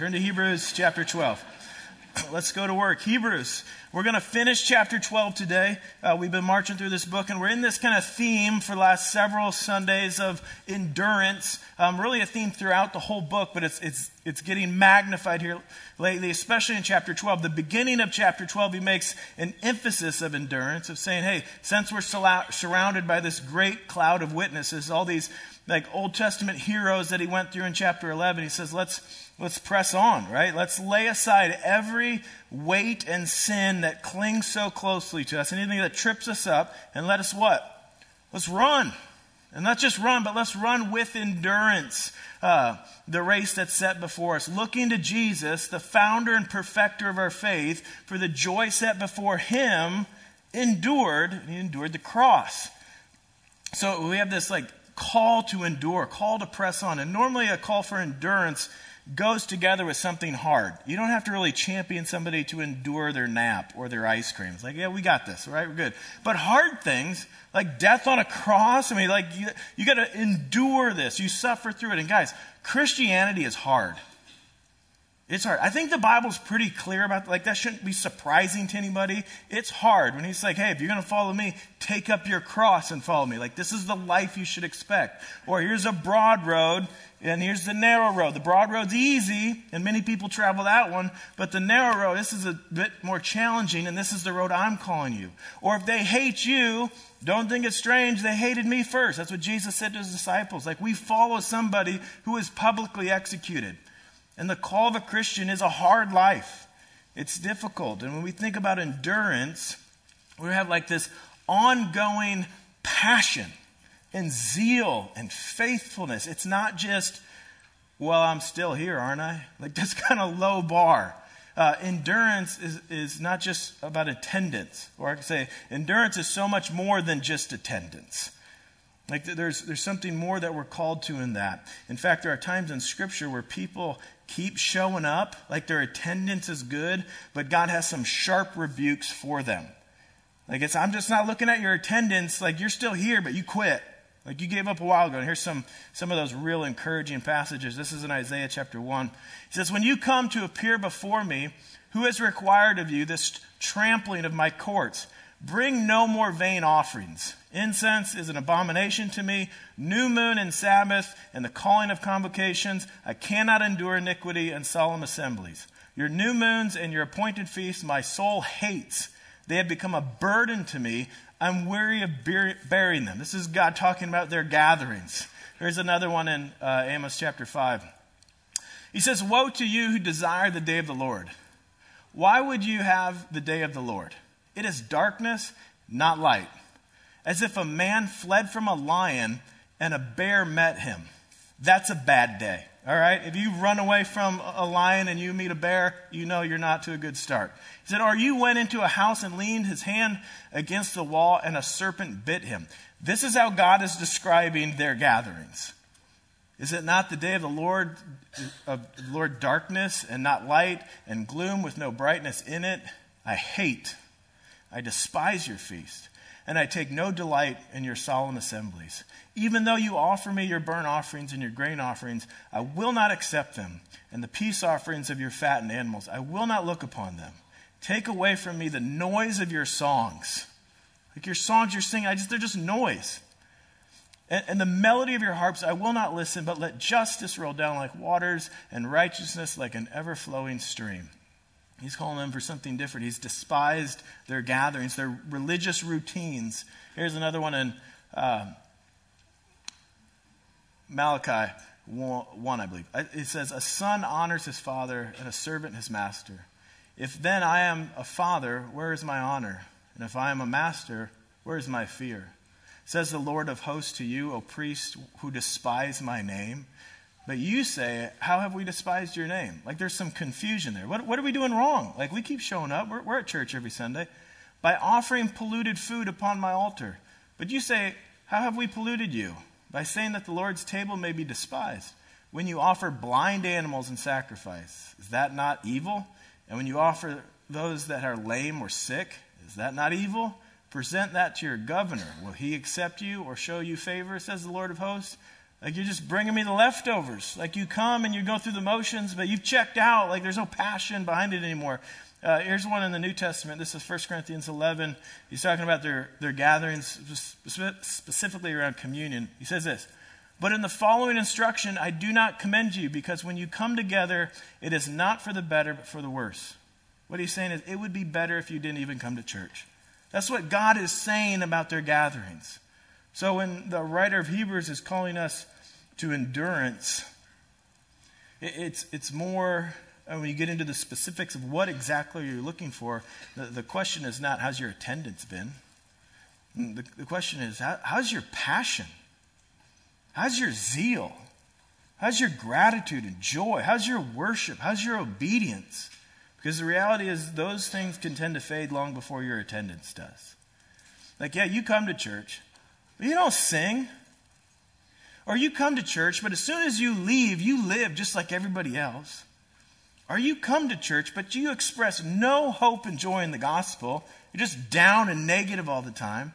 Turn to Hebrews chapter 12. Let's go to work. Hebrews. We're going to finish chapter 12 today. Uh, we've been marching through this book, and we're in this kind of theme for the last several Sundays of endurance. Um, really, a theme throughout the whole book, but it's, it's, it's getting magnified here lately, especially in chapter 12. The beginning of chapter 12, he makes an emphasis of endurance, of saying, hey, since we're surrounded by this great cloud of witnesses, all these like Old Testament heroes that he went through in chapter 11, he says, let's let's press on, right? Let's lay aside every weight and sin that clings so closely to us, anything that trips us up, and let us what? Let's run. And not just run, but let's run with endurance uh, the race that's set before us. Looking to Jesus, the founder and perfecter of our faith, for the joy set before him, endured, he endured the cross. So we have this like call to endure, call to press on. And normally a call for endurance goes together with something hard. You don't have to really champion somebody to endure their nap or their ice cream. It's like, yeah, we got this, right? We're good. But hard things, like death on a cross, I mean, like, you, you got to endure this. You suffer through it. And guys, Christianity is hard. It's hard. I think the Bible's pretty clear about like that shouldn't be surprising to anybody. It's hard when he's like, "Hey, if you're going to follow me, take up your cross and follow me." Like this is the life you should expect. Or here's a broad road and here's the narrow road. The broad road's easy, and many people travel that one, but the narrow road, this is a bit more challenging, and this is the road I'm calling you. Or if they hate you, don't think it's strange, they hated me first. That's what Jesus said to his disciples. Like, we follow somebody who is publicly executed. And the call of a Christian is a hard life. It's difficult. And when we think about endurance, we have like this ongoing passion and zeal and faithfulness. It's not just, well, I'm still here, aren't I? Like that's kind of low bar. Uh, endurance is, is not just about attendance, or I could say endurance is so much more than just attendance. Like there's, there's something more that we're called to in that. In fact, there are times in Scripture where people keep showing up, like their attendance is good, but God has some sharp rebukes for them. Like it's, I'm just not looking at your attendance, like you're still here, but you quit. Like you gave up a while ago. And here's some, some of those real encouraging passages. This is in Isaiah chapter 1. He says, When you come to appear before me, who has required of you this trampling of my courts? Bring no more vain offerings. Incense is an abomination to me. New moon and Sabbath and the calling of convocations. I cannot endure iniquity and solemn assemblies. Your new moons and your appointed feasts my soul hates. They have become a burden to me. I'm weary of bearing them. This is God talking about their gatherings. Here's another one in uh, Amos chapter 5. He says, Woe to you who desire the day of the Lord. Why would you have the day of the Lord? It is darkness, not light. As if a man fled from a lion and a bear met him. That's a bad day. All right? If you run away from a lion and you meet a bear, you know you're not to a good start. He said, Or you went into a house and leaned his hand against the wall and a serpent bit him. This is how God is describing their gatherings. Is it not the day of the Lord, of Lord darkness and not light and gloom with no brightness in it? I hate I despise your feast, and I take no delight in your solemn assemblies. Even though you offer me your burnt offerings and your grain offerings, I will not accept them, and the peace offerings of your fattened animals, I will not look upon them. Take away from me the noise of your songs. Like your songs you're singing, I just, they're just noise. And, and the melody of your harps, I will not listen, but let justice roll down like waters and righteousness like an ever flowing stream. He's calling them for something different. He's despised their gatherings, their religious routines. Here's another one in uh, Malachi 1, I believe. It says, A son honors his father, and a servant his master. If then I am a father, where is my honor? And if I am a master, where is my fear? Says the Lord of hosts to you, O priest who despise my name. But you say, How have we despised your name? Like there's some confusion there. What, what are we doing wrong? Like we keep showing up. We're, we're at church every Sunday. By offering polluted food upon my altar. But you say, How have we polluted you? By saying that the Lord's table may be despised. When you offer blind animals in sacrifice, is that not evil? And when you offer those that are lame or sick, is that not evil? Present that to your governor. Will he accept you or show you favor, says the Lord of hosts? Like you're just bringing me the leftovers. Like you come and you go through the motions, but you've checked out. Like there's no passion behind it anymore. Uh, here's one in the New Testament. This is 1 Corinthians 11. He's talking about their, their gatherings, specifically around communion. He says this But in the following instruction, I do not commend you, because when you come together, it is not for the better, but for the worse. What he's saying is, it would be better if you didn't even come to church. That's what God is saying about their gatherings. So when the writer of Hebrews is calling us to endurance, it's, it's more, uh, when you get into the specifics of what exactly you're looking for, the, the question is not, how's your attendance been? The, the question is, how, how's your passion? How's your zeal? How's your gratitude and joy? How's your worship? How's your obedience? Because the reality is, those things can tend to fade long before your attendance does. Like, yeah, you come to church, but you don't sing. Or you come to church, but as soon as you leave, you live just like everybody else. Or you come to church, but you express no hope and joy in the gospel. You're just down and negative all the time.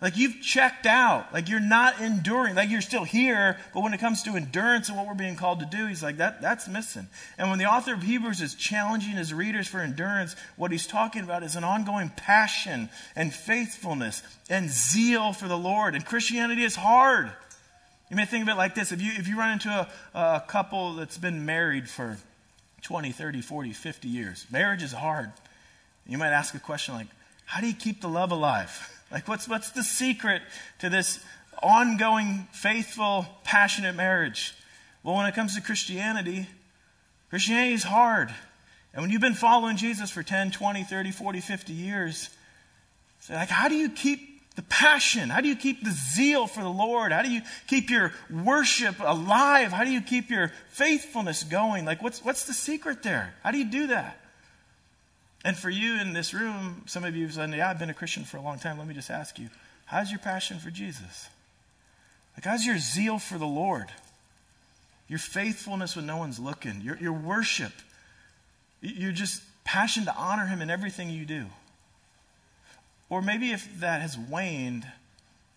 Like you've checked out. Like you're not enduring. Like you're still here, but when it comes to endurance and what we're being called to do, he's like, that, that's missing. And when the author of Hebrews is challenging his readers for endurance, what he's talking about is an ongoing passion and faithfulness and zeal for the Lord. And Christianity is hard. You may think of it like this. If you, if you run into a, a couple that's been married for 20, 30, 40, 50 years, marriage is hard. You might ask a question like, how do you keep the love alive? Like, what's, what's the secret to this ongoing, faithful, passionate marriage? Well, when it comes to Christianity, Christianity is hard. And when you've been following Jesus for 10, 20, 30, 40, 50 years, so like, how do you keep the passion? How do you keep the zeal for the Lord? How do you keep your worship alive? How do you keep your faithfulness going? Like, what's, what's the secret there? How do you do that? And for you in this room, some of you have said, Yeah, I've been a Christian for a long time. Let me just ask you, how's your passion for Jesus? Like, how's your zeal for the Lord? Your faithfulness when no one's looking, your, your worship. You're just passion to honor Him in everything you do. Or maybe if that has waned,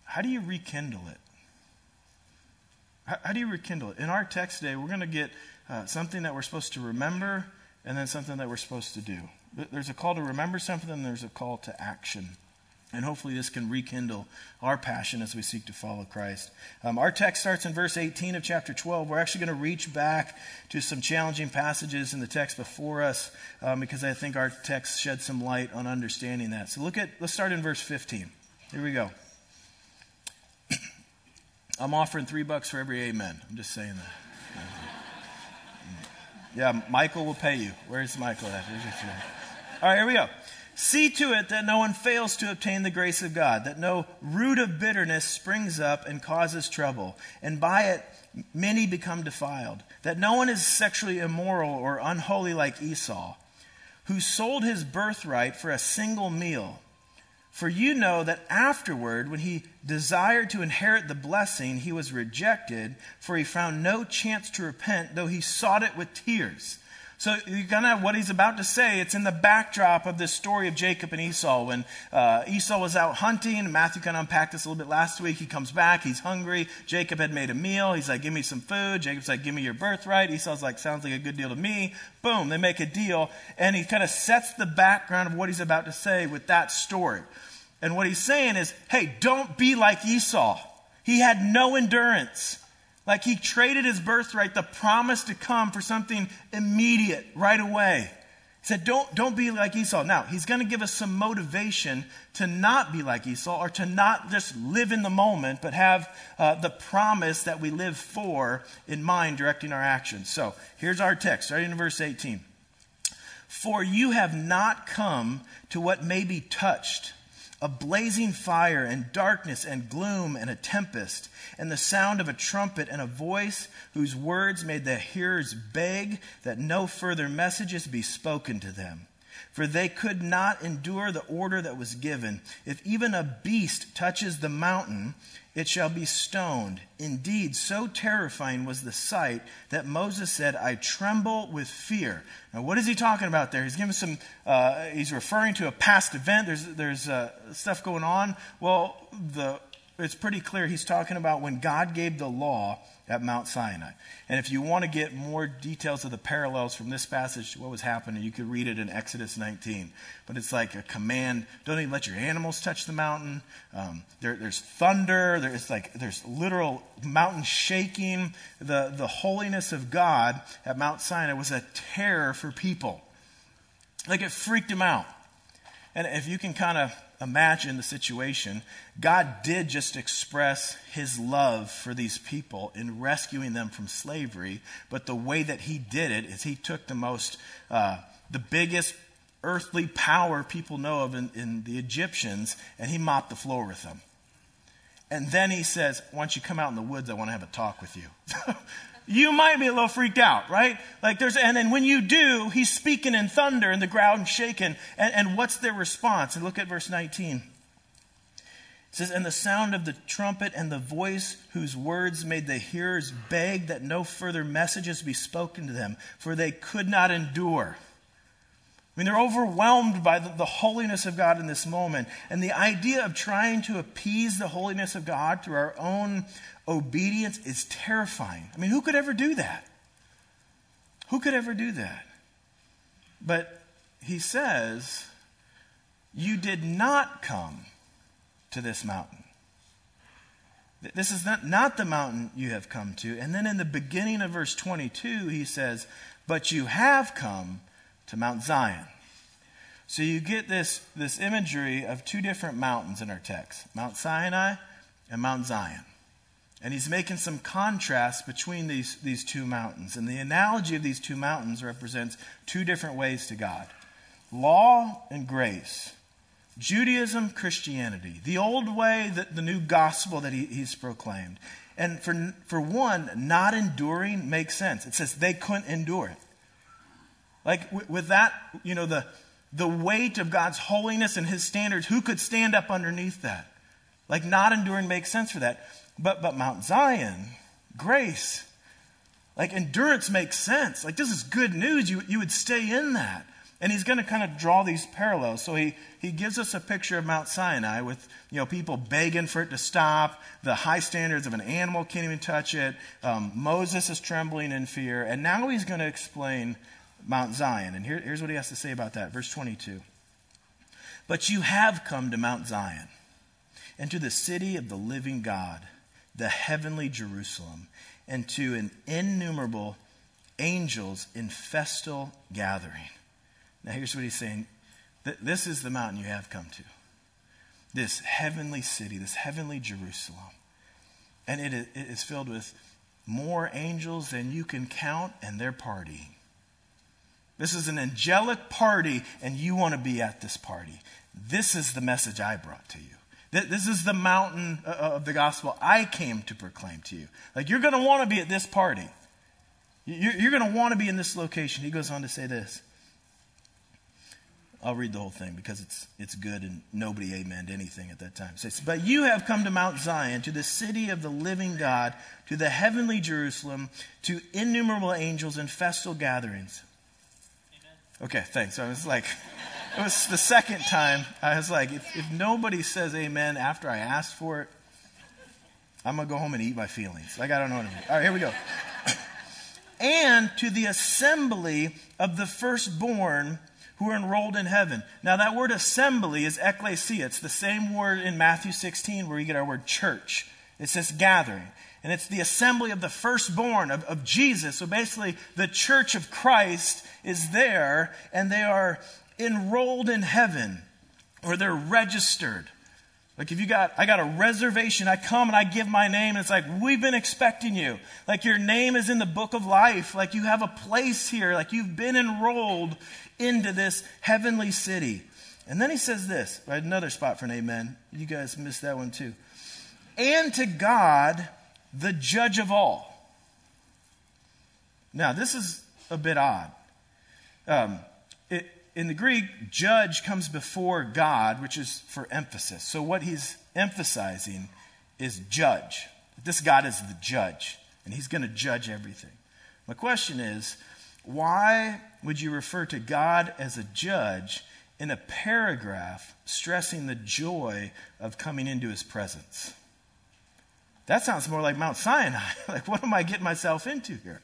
how do you rekindle it? How, how do you rekindle it? In our text today, we're going to get uh, something that we're supposed to remember and then something that we're supposed to do. There's a call to remember something, and there's a call to action. And hopefully, this can rekindle our passion as we seek to follow Christ. Um, our text starts in verse 18 of chapter 12. We're actually going to reach back to some challenging passages in the text before us um, because I think our text sheds some light on understanding that. So, look at, let's start in verse 15. Here we go. I'm offering three bucks for every amen. I'm just saying that. Yeah, Michael will pay you. Where's Michael at? All right, here we go. See to it that no one fails to obtain the grace of God, that no root of bitterness springs up and causes trouble, and by it many become defiled, that no one is sexually immoral or unholy like Esau, who sold his birthright for a single meal. For you know that afterward, when he desired to inherit the blessing, he was rejected, for he found no chance to repent, though he sought it with tears. So you kind of what he's about to say. It's in the backdrop of this story of Jacob and Esau. When uh, Esau was out hunting, Matthew kind of unpacked this a little bit last week. He comes back. He's hungry. Jacob had made a meal. He's like, "Give me some food." Jacob's like, "Give me your birthright." Esau's like, "Sounds like a good deal to me." Boom, they make a deal, and he kind of sets the background of what he's about to say with that story. And what he's saying is, "Hey, don't be like Esau. He had no endurance." Like he traded his birthright, the promise to come for something immediate, right away. He said, don't, don't be like Esau. Now, he's going to give us some motivation to not be like Esau or to not just live in the moment, but have uh, the promise that we live for in mind directing our actions. So, here's our text, starting in verse 18. For you have not come to what may be touched a blazing fire and darkness and gloom and a tempest, and the sound of a trumpet and a voice whose words made the hearers beg that no further messages be spoken to them. For they could not endure the order that was given. If even a beast touches the mountain, it shall be stoned. Indeed, so terrifying was the sight that Moses said, I tremble with fear. Now, what is he talking about there? He's giving some, uh, he's referring to a past event. There's, there's uh, stuff going on. Well, the, it's pretty clear he's talking about when God gave the law at Mount Sinai. And if you want to get more details of the parallels from this passage, what was happening, you could read it in Exodus 19. But it's like a command don't even let your animals touch the mountain. Um, there, there's thunder. There's like there's literal mountain shaking. The, the holiness of God at Mount Sinai was a terror for people. Like it freaked them out. And if you can kind of imagine the situation, God did just express his love for these people in rescuing them from slavery. But the way that he did it is he took the most, uh, the biggest earthly power people know of in, in the Egyptians, and he mopped the floor with them. And then he says, Once you come out in the woods, I want to have a talk with you. you might be a little freaked out, right? Like there's, and then when you do, he's speaking in thunder and the ground shaking. And, and what's their response? And look at verse 19. It says, And the sound of the trumpet and the voice whose words made the hearers beg that no further messages be spoken to them, for they could not endure. I mean, they're overwhelmed by the, the, holiness of God in this moment. And the idea of trying to appease the holiness of God through our own obedience is terrifying. I mean, who could ever do that? Who could ever do that? But he says, You did not come to this mountain. This is not, not the mountain you have come to. And then in the beginning of verse 22, he says, But you have come to Mount Zion. So you get this, this imagery of two different mountains in our text Mount Sinai and Mount Zion. And he's making some contrast between these, these two mountains. And the analogy of these two mountains represents two different ways to God law and grace. Judaism, Christianity. The old way, the, the new gospel that he, he's proclaimed. And for, for one, not enduring makes sense. It says they couldn't endure it. Like with that, you know, the, the weight of God's holiness and his standards, who could stand up underneath that? Like not enduring makes sense for that. But, but Mount Zion, grace, like endurance makes sense. Like this is good news. You, you would stay in that. And he's going to kind of draw these parallels. So he, he gives us a picture of Mount Sinai with, you know, people begging for it to stop. The high standards of an animal can't even touch it. Um, Moses is trembling in fear. And now he's going to explain Mount Zion. And here, here's what he has to say about that. Verse 22. But you have come to Mount Zion and to the city of the living God, the heavenly Jerusalem, and to an innumerable angels in festal gathering. Now, here's what he's saying this is the mountain you have come to. This heavenly city, this heavenly Jerusalem. And it is filled with more angels than you can count, and they're partying. This is an angelic party, and you want to be at this party. This is the message I brought to you. This is the mountain uh, uh, of the gospel I came to proclaim to you. Like, you're going to want to be at this party. You're going to want to be in this location. He goes on to say this. I'll read the whole thing because it's, it's good and nobody amened anything at that time. It says, But you have come to Mount Zion, to the city of the living God, to the heavenly Jerusalem, to innumerable angels and festal gatherings Amen. Okay, thanks. I was like, it was the second time. I was like, if, if nobody says amen after I asked for it, I'm going to go home and eat my feelings. Like, I don't know what I mean. All right, here we go. and to the assembly of the firstborn who are enrolled in heaven. Now, that word assembly is ecclesia. It's the same word in Matthew 16 where we get our word church. It's this gathering. And it's the assembly of the firstborn of, of Jesus. So basically, the church of Christ is there and they are enrolled in heaven or they're registered. Like if you got, I got a reservation, I come and I give my name, and it's like, we've been expecting you. Like your name is in the book of life. Like you have a place here. Like you've been enrolled into this heavenly city. And then he says this? Another spot for an amen. You guys missed that one too. And to God, the judge of all. Now, this is a bit odd. Um, in the Greek, judge comes before God, which is for emphasis. So, what he's emphasizing is judge. This God is the judge, and he's going to judge everything. My question is why would you refer to God as a judge in a paragraph stressing the joy of coming into his presence? that sounds more like Mount Sinai. like, what am I getting myself into here?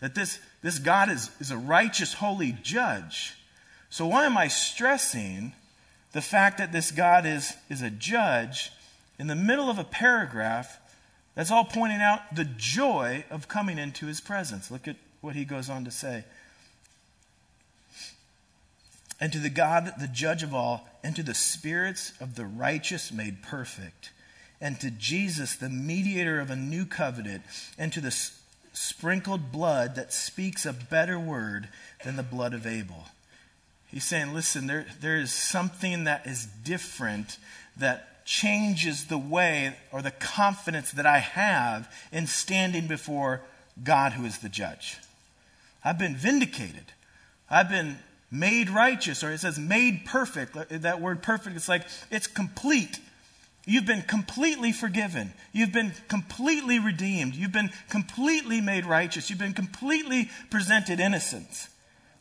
That this, this God is, is a righteous, holy judge. So, why am I stressing the fact that this God is, is a judge in the middle of a paragraph that's all pointing out the joy of coming into his presence? Look at what he goes on to say. And to the God, the judge of all, and to the spirits of the righteous made perfect and to Jesus, the mediator of a new covenant, and to the sprinkled blood that speaks a better word than the blood of Abel. He's saying, listen, there, there is something that is different that changes the way or the confidence that I have in standing before God, who is the judge. I've been vindicated. I've been made righteous, or it says made perfect. That word perfect, it's like it's complete. You've been completely forgiven. You've been completely redeemed. You've been completely made righteous. You've been completely presented innocent.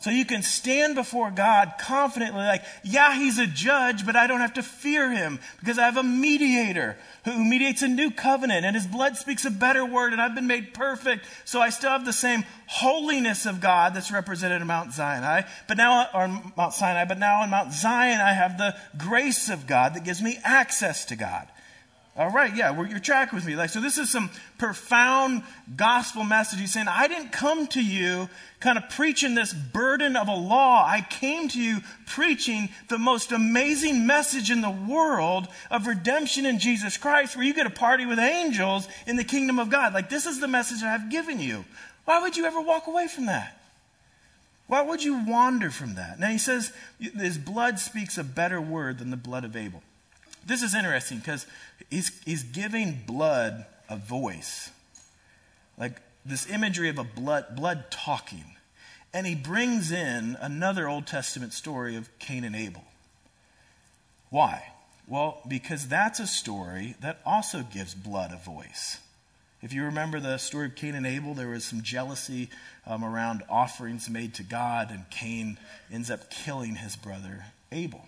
So you can stand before God confidently, like, yeah, he's a judge, but I don't have to fear him because I have a mediator who mediates a new covenant and his blood speaks a better word and I've been made perfect. So I still have the same holiness of God that's represented in Mount Sinai, but now, or Mount Sinai, but now on Mount Zion, I have the grace of God that gives me access to God. All right, yeah, you're tracking with me. Like, so this is some profound gospel message. He's saying, I didn't come to you kind of preaching this burden of a law. I came to you preaching the most amazing message in the world of redemption in Jesus Christ, where you get a party with angels in the kingdom of God. Like, this is the message I've given you. Why would you ever walk away from that? Why would you wander from that? Now, he says, his blood speaks a better word than the blood of Abel. This is interesting because he's, he's giving blood a voice. Like this imagery of a blood, blood talking. And he brings in another Old Testament story of Cain and Abel. Why? Well, because that's a story that also gives blood a voice. If you remember the story of Cain and Abel, there was some jealousy um, around offerings made to God, and Cain ends up killing his brother Abel.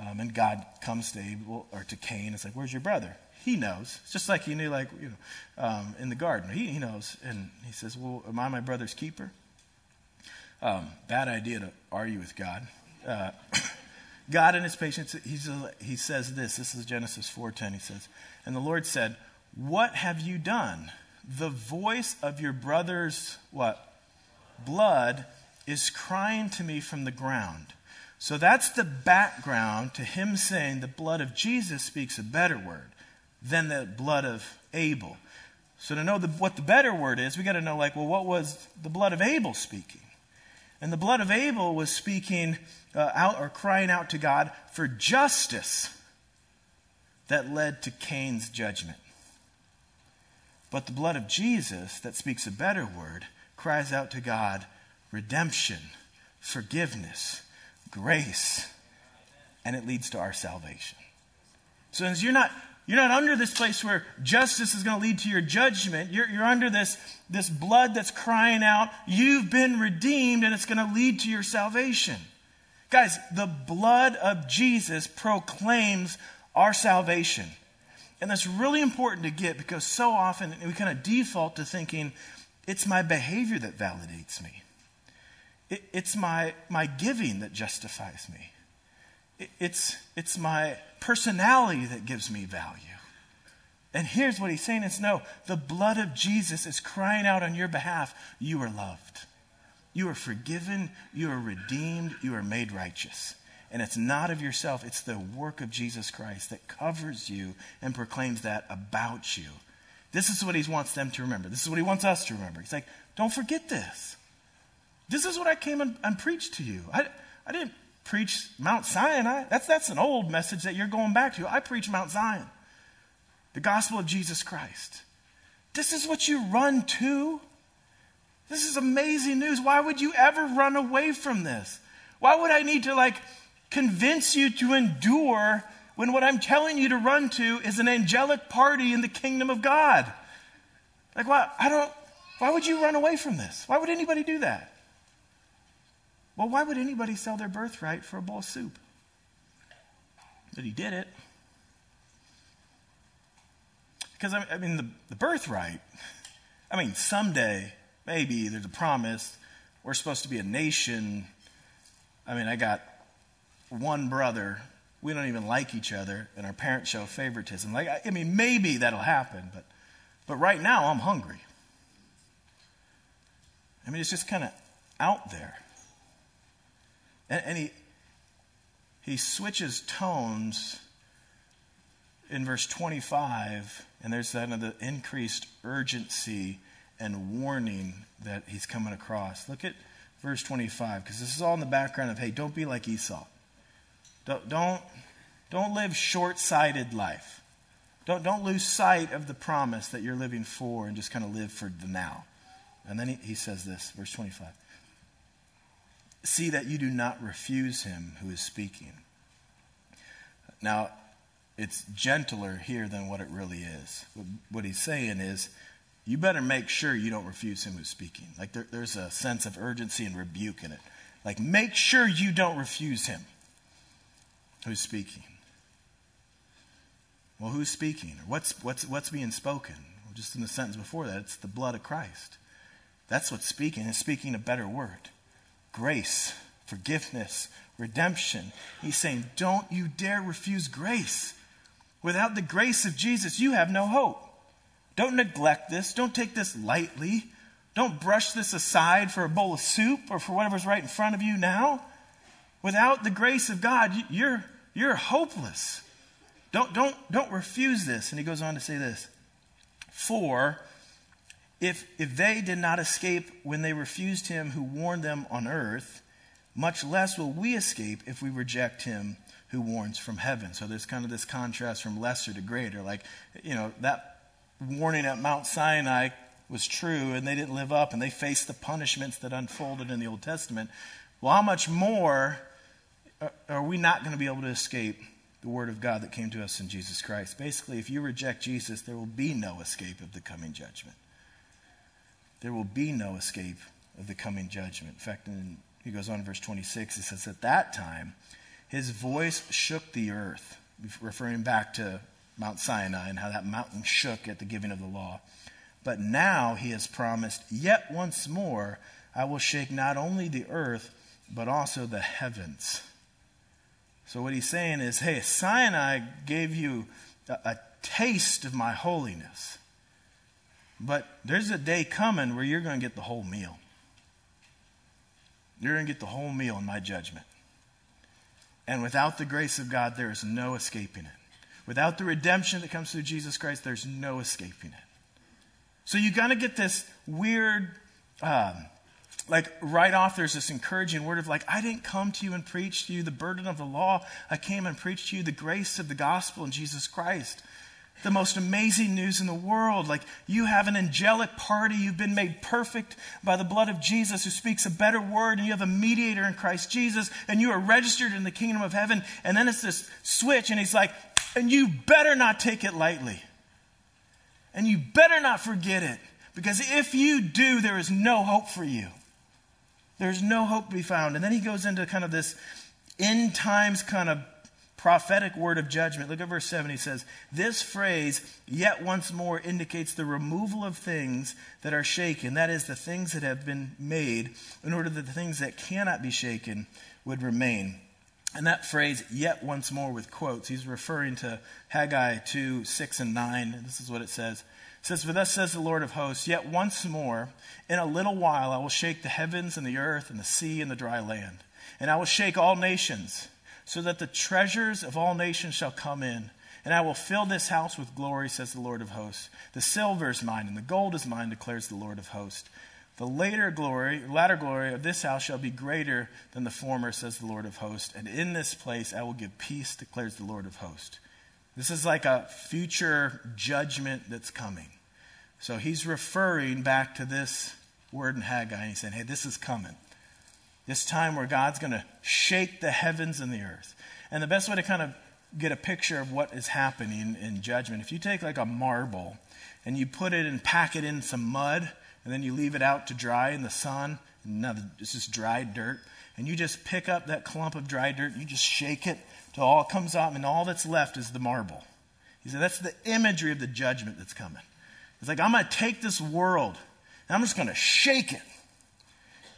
Um, and God comes to Abel or to Cain. It's like, "Where's your brother?" He knows. It's just like he knew, like you know, um, in the garden. He, he knows, and he says, "Well, am I my brother's keeper?" Um, bad idea to argue with God. Uh, God, in His patience, he's, he says this. This is Genesis four ten. He says, "And the Lord said, What have you done? The voice of your brother's what blood is crying to me from the ground." So that's the background to him saying the blood of Jesus speaks a better word than the blood of Abel. So to know the, what the better word is, we got to know, like, well, what was the blood of Abel speaking? And the blood of Abel was speaking uh, out or crying out to God for justice that led to Cain's judgment. But the blood of Jesus, that speaks a better word, cries out to God redemption, forgiveness, grace, and it leads to our salvation. So as you're not you're not under this place where justice is going to lead to your judgment. You're, you're under this, this blood that's crying out, you've been redeemed, and it's going to lead to your salvation. Guys, the blood of Jesus proclaims our salvation. And that's really important to get because so often we kind of default to thinking it's my behavior that validates me. It, it's my, my giving that justifies me. It, it's, it's my personality that gives me value. And here's what he's saying is no, the blood of Jesus is crying out on your behalf. You are loved. You are forgiven. You are redeemed. You are made righteous. And it's not of yourself, it's the work of Jesus Christ that covers you and proclaims that about you. This is what he wants them to remember. This is what he wants us to remember. He's like, don't forget this. This is what I came and, and preached to you. I, I didn't preach Mount Sinai. That's, that's an old message that you're going back to. I preach Mount Zion, the gospel of Jesus Christ. This is what you run to. This is amazing news. Why would you ever run away from this? Why would I need to like convince you to endure when what I'm telling you to run to is an angelic party in the kingdom of God? Like, why? I don't. Why would you run away from this? Why would anybody do that? Well, why would anybody sell their birthright for a bowl of soup? But he did it. Because, I mean, the, the birthright, I mean, someday, maybe, there's a promise. We're supposed to be a nation. I mean, I got one brother. We don't even like each other, and our parents show favoritism. Like, I, I mean, maybe that'll happen, but, but right now I'm hungry. I mean, it's just kind of out there. And, and he, he switches tones in verse 25, and there's that the increased urgency and warning that he's coming across. Look at verse 25, because this is all in the background of, hey, don't be like Esau. Don't, don't, don't live short sighted life. Don't, don't lose sight of the promise that you're living for and just kind of live for the now. And then he, he says this, verse 25 See that you do not refuse him who is speaking. Now, it's gentler here than what it really is. What he's saying is, you better make sure you don't refuse him who's speaking. Like there, there's a sense of urgency and rebuke in it. Like, make sure you don't refuse him who's speaking. Well, who's speaking? Or what's, what's, what's being spoken? Just in the sentence before that, it's the blood of Christ. That's what's speaking. It's speaking a better word grace, forgiveness, redemption. He's saying, don't you dare refuse grace. Without the grace of Jesus, you have no hope. Don't neglect this. Don't take this lightly. Don't brush this aside for a bowl of soup or for whatever's right in front of you now. Without the grace of God, you're, you're hopeless. Don't, don't, don't refuse this. And he goes on to say this For if, if they did not escape when they refused him who warned them on earth, much less will we escape if we reject him who warns from heaven. So there's kind of this contrast from lesser to greater. Like, you know, that warning at Mount Sinai was true and they didn't live up and they faced the punishments that unfolded in the Old Testament. Well, how much more are we not going to be able to escape the Word of God that came to us in Jesus Christ? Basically, if you reject Jesus, there will be no escape of the coming judgment there will be no escape of the coming judgment. In fact, in, he goes on in verse 26, he says, At that time, his voice shook the earth, referring back to Mount Sinai and how that mountain shook at the giving of the law. But now he has promised, Yet once more I will shake not only the earth, but also the heavens. So what he's saying is, Hey, Sinai gave you a, a taste of my holiness. But there's a day coming where you're going to get the whole meal. You're going to get the whole meal in my judgment. And without the grace of God, there is no escaping it. Without the redemption that comes through Jesus Christ, there's no escaping it. So you got to get this weird, um, like right off, there's this encouraging word of like, I didn't come to you and preach to you the burden of the law. I came and preached to you the grace of the gospel in Jesus Christ the most amazing news in the world. Like you have an angelic party. You've been made perfect by the blood of Jesus who speaks a better word and you have a mediator in Christ Jesus and you are registered in the kingdom of heaven. And then it's this switch and he's like, and you better not take it lightly. And you better not forget it because if you do, there is no hope for you. There's no hope to be found. And then he goes into kind of this end times kind of prophetic word of judgment. Look at verse 7. He says, This phrase, yet once more, indicates the removal of things that are shaken. That is, the things that have been made, in order that the things that cannot be shaken would remain. And that phrase, yet once more, with quotes, he's referring to Haggai 2 6 and 9. This is what it says. It says, For thus says the Lord of hosts, yet once more, in a little while, I will shake the heavens and the earth and the sea and the dry land. And I will shake all nations so that the treasures of all nations shall come in. And I will fill this house with glory, says the Lord of hosts. The silver is mine, and the gold is mine, declares the Lord of hosts. The later glory, latter glory of this house shall be greater than the former, says the Lord of hosts. And in this place I will give peace, declares the Lord of hosts. This is like a future judgment that's coming. So he's referring back to this word in Haggai. And he's saying, hey, this is coming. This time where God's going to shake the heavens and the earth. And the best way to kind of get a picture of what is happening in judgment, if you take like a marble and you put it and pack it in some mud, and then you leave it out to dry in the sun, and now it's just dried dirt, and you just pick up that clump of dry dirt, you just shake it till all comes out, and all that's left is the marble. He said, that's the imagery of the judgment that's coming. It's like, I'm going to take this world and I'm just going to shake it.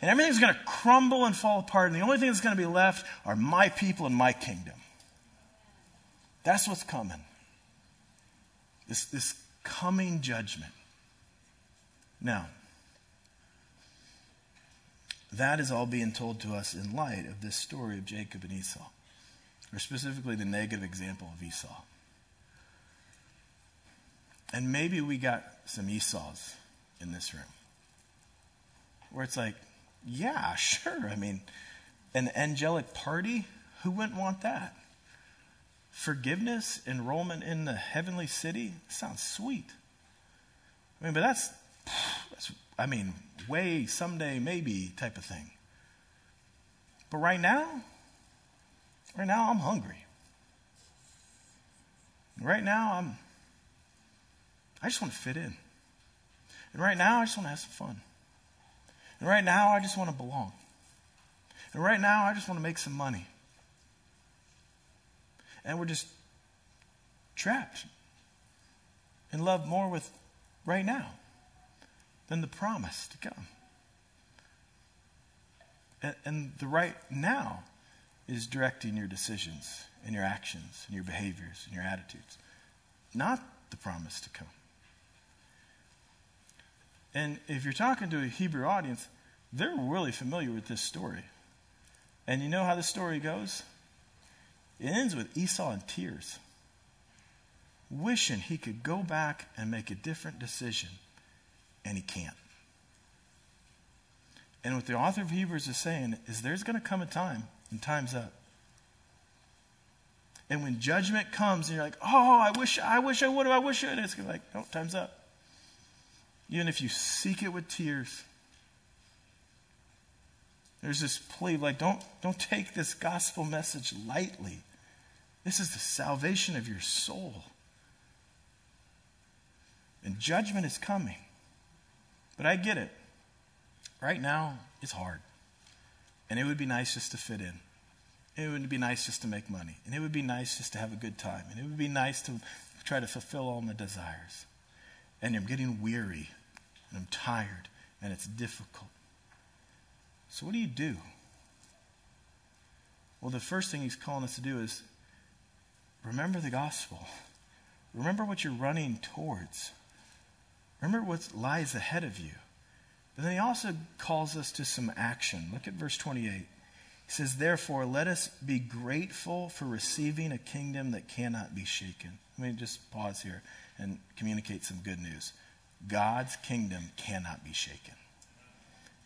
And everything's going to crumble and fall apart. And the only thing that's going to be left are my people and my kingdom. That's what's coming. This, this coming judgment. Now, that is all being told to us in light of this story of Jacob and Esau, or specifically the negative example of Esau. And maybe we got some Esau's in this room, where it's like, yeah, sure. I mean, an angelic party, who wouldn't want that? Forgiveness, enrollment in the heavenly city, sounds sweet. I mean, but that's, that's I mean, way, someday, maybe type of thing. But right now, right now, I'm hungry. Right now, I'm, I just want to fit in. And right now, I just want to have some fun. And right now, I just want to belong. And right now, I just want to make some money. And we're just trapped in love more with right now than the promise to come. And, and the right now is directing your decisions and your actions and your behaviors and your attitudes, not the promise to come. And if you're talking to a Hebrew audience, they're really familiar with this story. And you know how the story goes? It ends with Esau in tears, wishing he could go back and make a different decision and he can't. And what the author of Hebrews is saying is there's going to come a time, and time's up. And when judgment comes, and you're like, oh, I wish I wish I would have, I wish I would have, it's like, no, time's up. Even if you seek it with tears. There's this plea like, don't, don't take this gospel message lightly. This is the salvation of your soul. And judgment is coming. But I get it. Right now, it's hard. And it would be nice just to fit in. It would be nice just to make money. And it would be nice just to have a good time. And it would be nice to try to fulfill all my desires. And I'm getting weary. And I'm tired. And it's difficult. So, what do you do? Well, the first thing he's calling us to do is remember the gospel. Remember what you're running towards. Remember what lies ahead of you. But then he also calls us to some action. Look at verse 28. He says, Therefore, let us be grateful for receiving a kingdom that cannot be shaken. Let me just pause here and communicate some good news. God's kingdom cannot be shaken.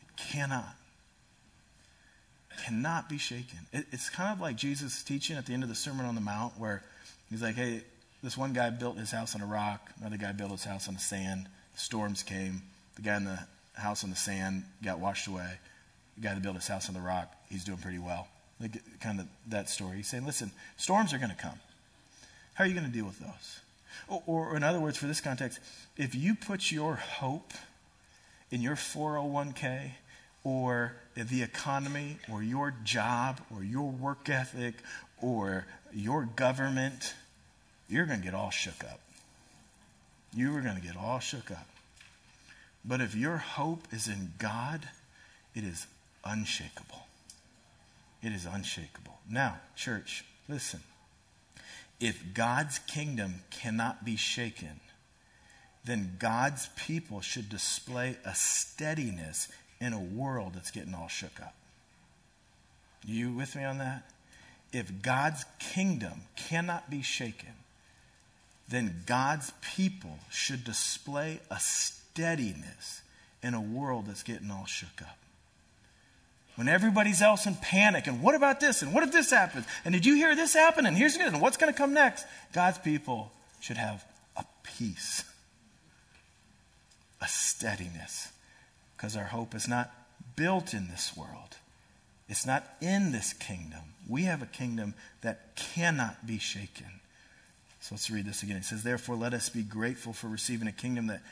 It cannot. Cannot be shaken. It, it's kind of like Jesus' teaching at the end of the Sermon on the Mount, where he's like, hey, this one guy built his house on a rock, another guy built his house on the sand storms came. The guy in the house on the sand got washed away. The guy that built his house on the rock, he's doing pretty well. Like kind of that story. He's saying, listen, storms are going to come. How are you going to deal with those? Or, or, in other words, for this context, if you put your hope in your 401k or the economy or your job or your work ethic or your government, you're going to get all shook up you are going to get all shook up. But if your hope is in God, it is unshakable. It is unshakable. Now, church, listen. If God's kingdom cannot be shaken, then God's people should display a steadiness in a world that's getting all shook up. You with me on that? If God's kingdom cannot be shaken, then God's people should display a steadiness in a world that's getting all shook up. When everybody's else in panic, and what about this, and what if this happens, and did you hear this happen, and here's good, and what's going to come next? God's people should have a peace, a steadiness, because our hope is not built in this world. It's not in this kingdom. We have a kingdom that cannot be shaken. So let's read this again. It says, Therefore, let us be grateful for receiving a kingdom that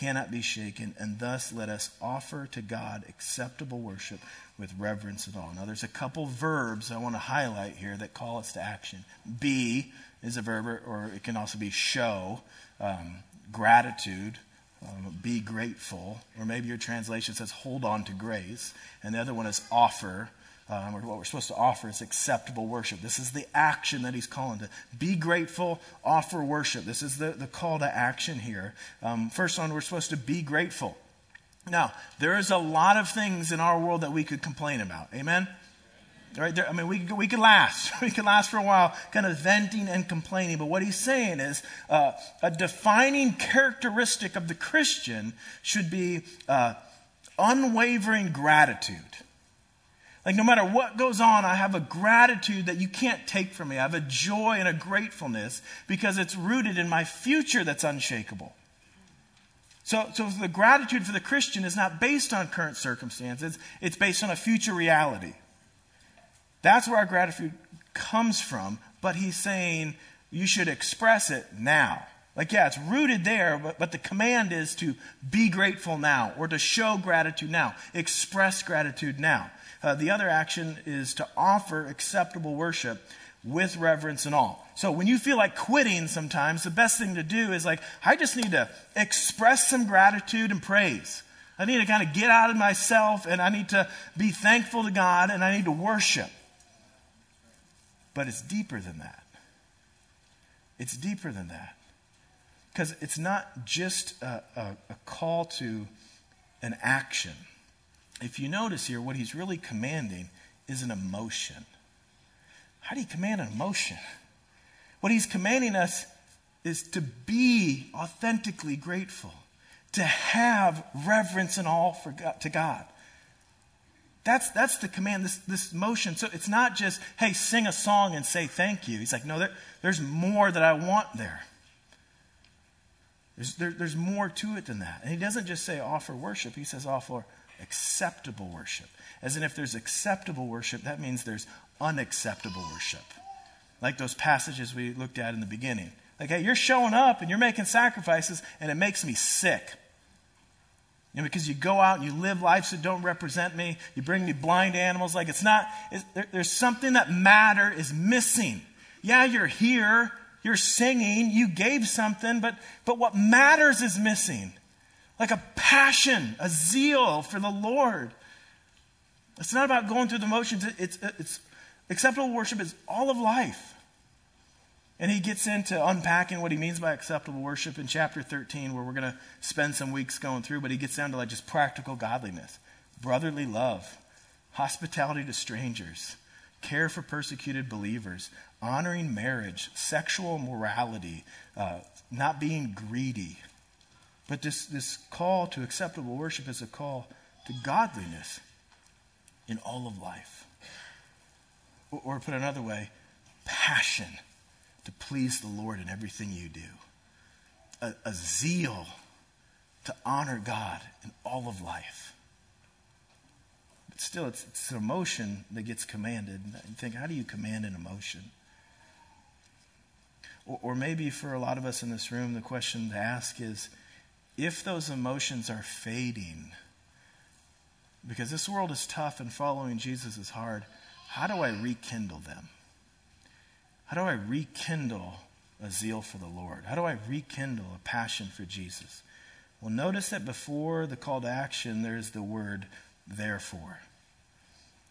cannot be shaken, and thus let us offer to God acceptable worship with reverence and awe. Now, there's a couple verbs I want to highlight here that call us to action. Be is a verb, or it can also be show, um, gratitude, um, be grateful, or maybe your translation says hold on to grace, and the other one is offer. Um, or what we're supposed to offer is acceptable worship. This is the action that he's calling to be grateful, offer worship. This is the, the call to action here. Um, first one, we're supposed to be grateful. Now, there is a lot of things in our world that we could complain about. Amen? Right there, I mean, we, we could last. We could last for a while, kind of venting and complaining. But what he's saying is uh, a defining characteristic of the Christian should be uh, unwavering gratitude. Like, no matter what goes on, I have a gratitude that you can't take from me. I have a joy and a gratefulness because it's rooted in my future that's unshakable. So, so the gratitude for the Christian is not based on current circumstances, it's based on a future reality. That's where our gratitude comes from, but he's saying you should express it now. Like, yeah, it's rooted there, but, but the command is to be grateful now or to show gratitude now, express gratitude now. Uh, the other action is to offer acceptable worship with reverence and all. So when you feel like quitting sometimes, the best thing to do is like, I just need to express some gratitude and praise. I need to kind of get out of myself and I need to be thankful to God and I need to worship. But it's deeper than that. It's deeper than that. Because it's not just a, a, a call to an action. If you notice here, what he's really commanding is an emotion. How do you command an emotion? What he's commanding us is to be authentically grateful, to have reverence and awe for God, to God. That's, that's the command, this, this motion. So it's not just, hey, sing a song and say thank you. He's like, no, there, there's more that I want there. There's, there, there's more to it than that. And he doesn't just say offer worship, he says offer acceptable worship. As in, if there's acceptable worship, that means there's unacceptable worship. Like those passages we looked at in the beginning. Like, hey, you're showing up and you're making sacrifices, and it makes me sick. You know, because you go out and you live lives that don't represent me. You bring me blind animals. Like, it's not, it's, there, there's something that matter is missing. Yeah, you're here. You're singing. You gave something, but, but what matters is missing. Like a passion, a zeal for the Lord. It's not about going through the motions. It's, it's acceptable worship is all of life. And he gets into unpacking what he means by acceptable worship in chapter 13, where we're going to spend some weeks going through, but he gets down to like just practical godliness, brotherly love, hospitality to strangers, care for persecuted believers, honoring marriage, sexual morality, uh, not being greedy. But this, this call to acceptable worship is a call to godliness in all of life. Or, or put another way, passion to please the Lord in everything you do, a, a zeal to honor God in all of life. But still, it's, it's an emotion that gets commanded. And think, how do you command an emotion? Or, or maybe for a lot of us in this room, the question to ask is if those emotions are fading, because this world is tough and following Jesus is hard, how do I rekindle them? How do I rekindle a zeal for the Lord? How do I rekindle a passion for Jesus? Well, notice that before the call to action, there's the word therefore,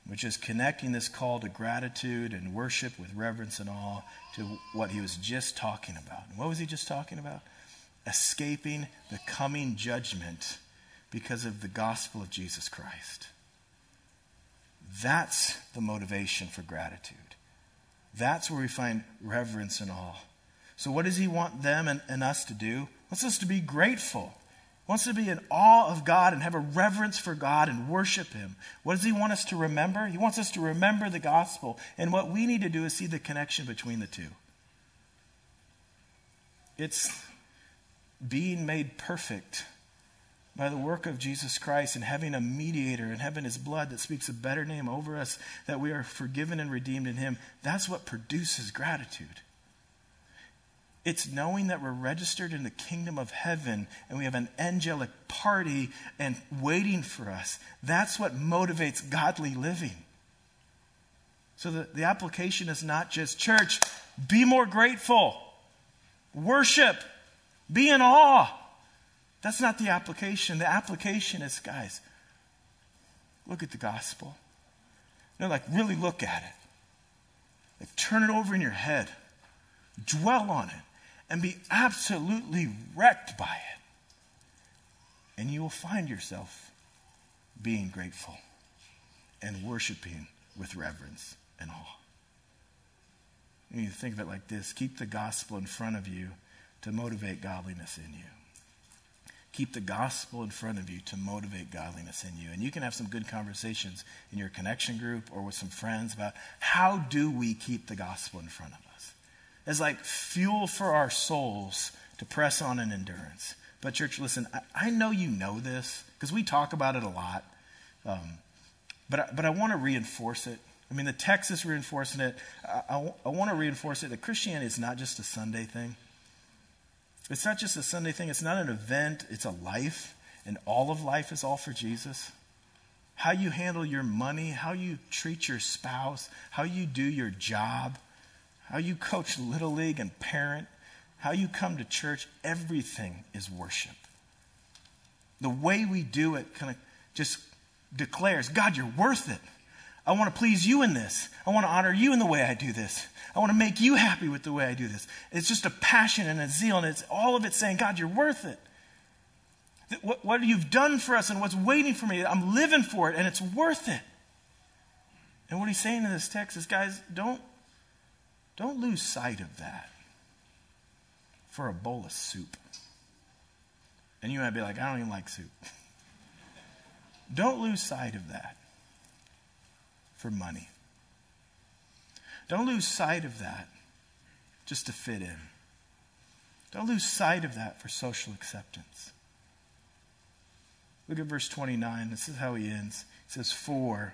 which is connecting this call to gratitude and worship with reverence and awe to what he was just talking about. And what was he just talking about? Escaping the coming judgment because of the gospel of Jesus Christ. That's the motivation for gratitude. That's where we find reverence and awe. So, what does he want them and, and us to do? He wants us to be grateful. He wants to be in awe of God and have a reverence for God and worship Him. What does He want us to remember? He wants us to remember the gospel. And what we need to do is see the connection between the two. It's being made perfect by the work of Jesus Christ and having a mediator and having his blood that speaks a better name over us, that we are forgiven and redeemed in him, that's what produces gratitude. It's knowing that we're registered in the kingdom of heaven and we have an angelic party and waiting for us. That's what motivates godly living. So the, the application is not just church, be more grateful, worship, be in awe. That's not the application. The application is, guys, look at the gospel. No, like really look at it. Like turn it over in your head. Dwell on it and be absolutely wrecked by it. And you will find yourself being grateful and worshiping with reverence and awe. You think of it like this keep the gospel in front of you to motivate godliness in you. Keep the gospel in front of you to motivate godliness in you. And you can have some good conversations in your connection group or with some friends about how do we keep the gospel in front of us as like fuel for our souls to press on in endurance. But, church, listen, I, I know you know this because we talk about it a lot. Um, but, I, but I want to reinforce it. I mean, the text is reinforcing it. I, I, I want to reinforce it that Christianity is not just a Sunday thing. It's not just a Sunday thing, it's not an event, it's a life. And all of life is all for Jesus. How you handle your money, how you treat your spouse, how you do your job, how you coach Little League and parent, how you come to church, everything is worship. The way we do it kind of just declares God, you're worth it. I want to please you in this. I want to honor you in the way I do this. I want to make you happy with the way I do this. It's just a passion and a zeal, and it's all of it saying, God, you're worth it. What, what you've done for us and what's waiting for me, I'm living for it, and it's worth it. And what he's saying in this text is, guys, don't, don't lose sight of that for a bowl of soup. And you might be like, I don't even like soup. don't lose sight of that for money. Don't lose sight of that just to fit in. Don't lose sight of that for social acceptance. Look at verse 29. This is how he ends. He says, For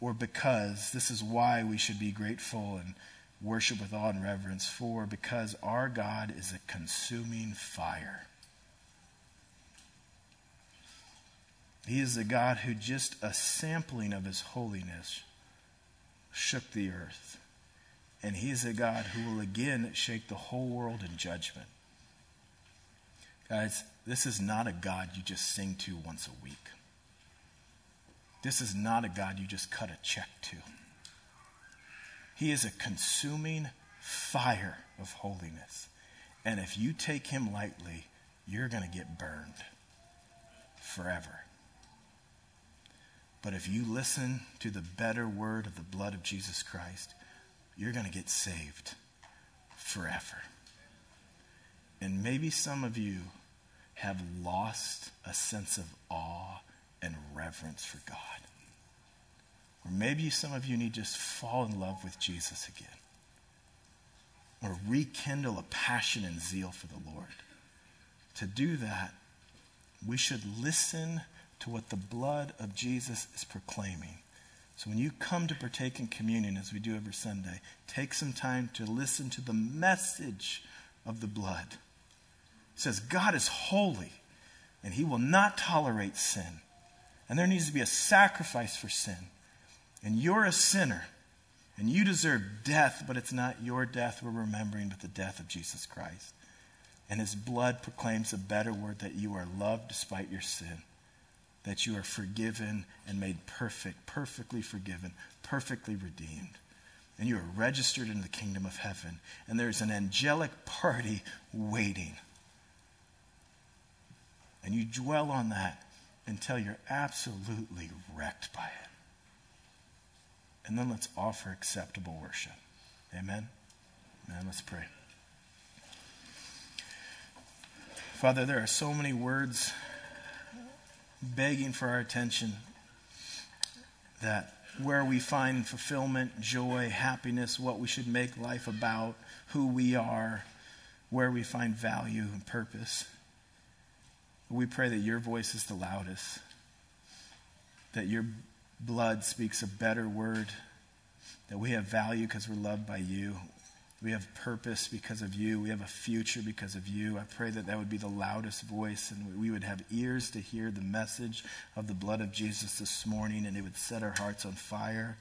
or because, this is why we should be grateful and worship with awe and reverence. For because our God is a consuming fire. He is a God who just a sampling of his holiness shook the earth. And he is a God who will again shake the whole world in judgment. Guys, this is not a God you just sing to once a week. This is not a God you just cut a check to. He is a consuming fire of holiness. And if you take him lightly, you're going to get burned forever. But if you listen to the better word of the blood of Jesus Christ, you're going to get saved forever. And maybe some of you have lost a sense of awe and reverence for God. Or maybe some of you need to just fall in love with Jesus again. Or rekindle a passion and zeal for the Lord. To do that, we should listen to what the blood of Jesus is proclaiming. So when you come to partake in communion, as we do every Sunday, take some time to listen to the message of the blood. It says, God is holy, and he will not tolerate sin. And there needs to be a sacrifice for sin. And you're a sinner, and you deserve death, but it's not your death we're remembering, but the death of Jesus Christ. And his blood proclaims a better word that you are loved despite your sin that you are forgiven and made perfect, perfectly forgiven, perfectly redeemed. And you are registered in the kingdom of heaven. And there's an angelic party waiting. And you dwell on that until you're absolutely wrecked by it. And then let's offer acceptable worship. Amen? Amen. Let's pray. Father, there are so many words begging for our attention that where we find fulfillment, joy, happiness, what we should make life about, who we are, where we find value and purpose. We pray that your voice is the loudest, that your blood speaks a better word, that we have value because we're loved by you, We have purpose because of you. We have a future because of you. I pray that that would be the loudest voice and we would have ears to hear the message of the blood of Jesus this morning and it would set our hearts on fire.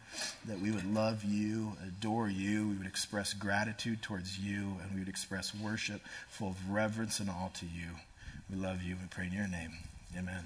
That we would love you, adore you. We would express gratitude towards you and we would express worship full of reverence and all to you. We love you and pray in your name. Amen.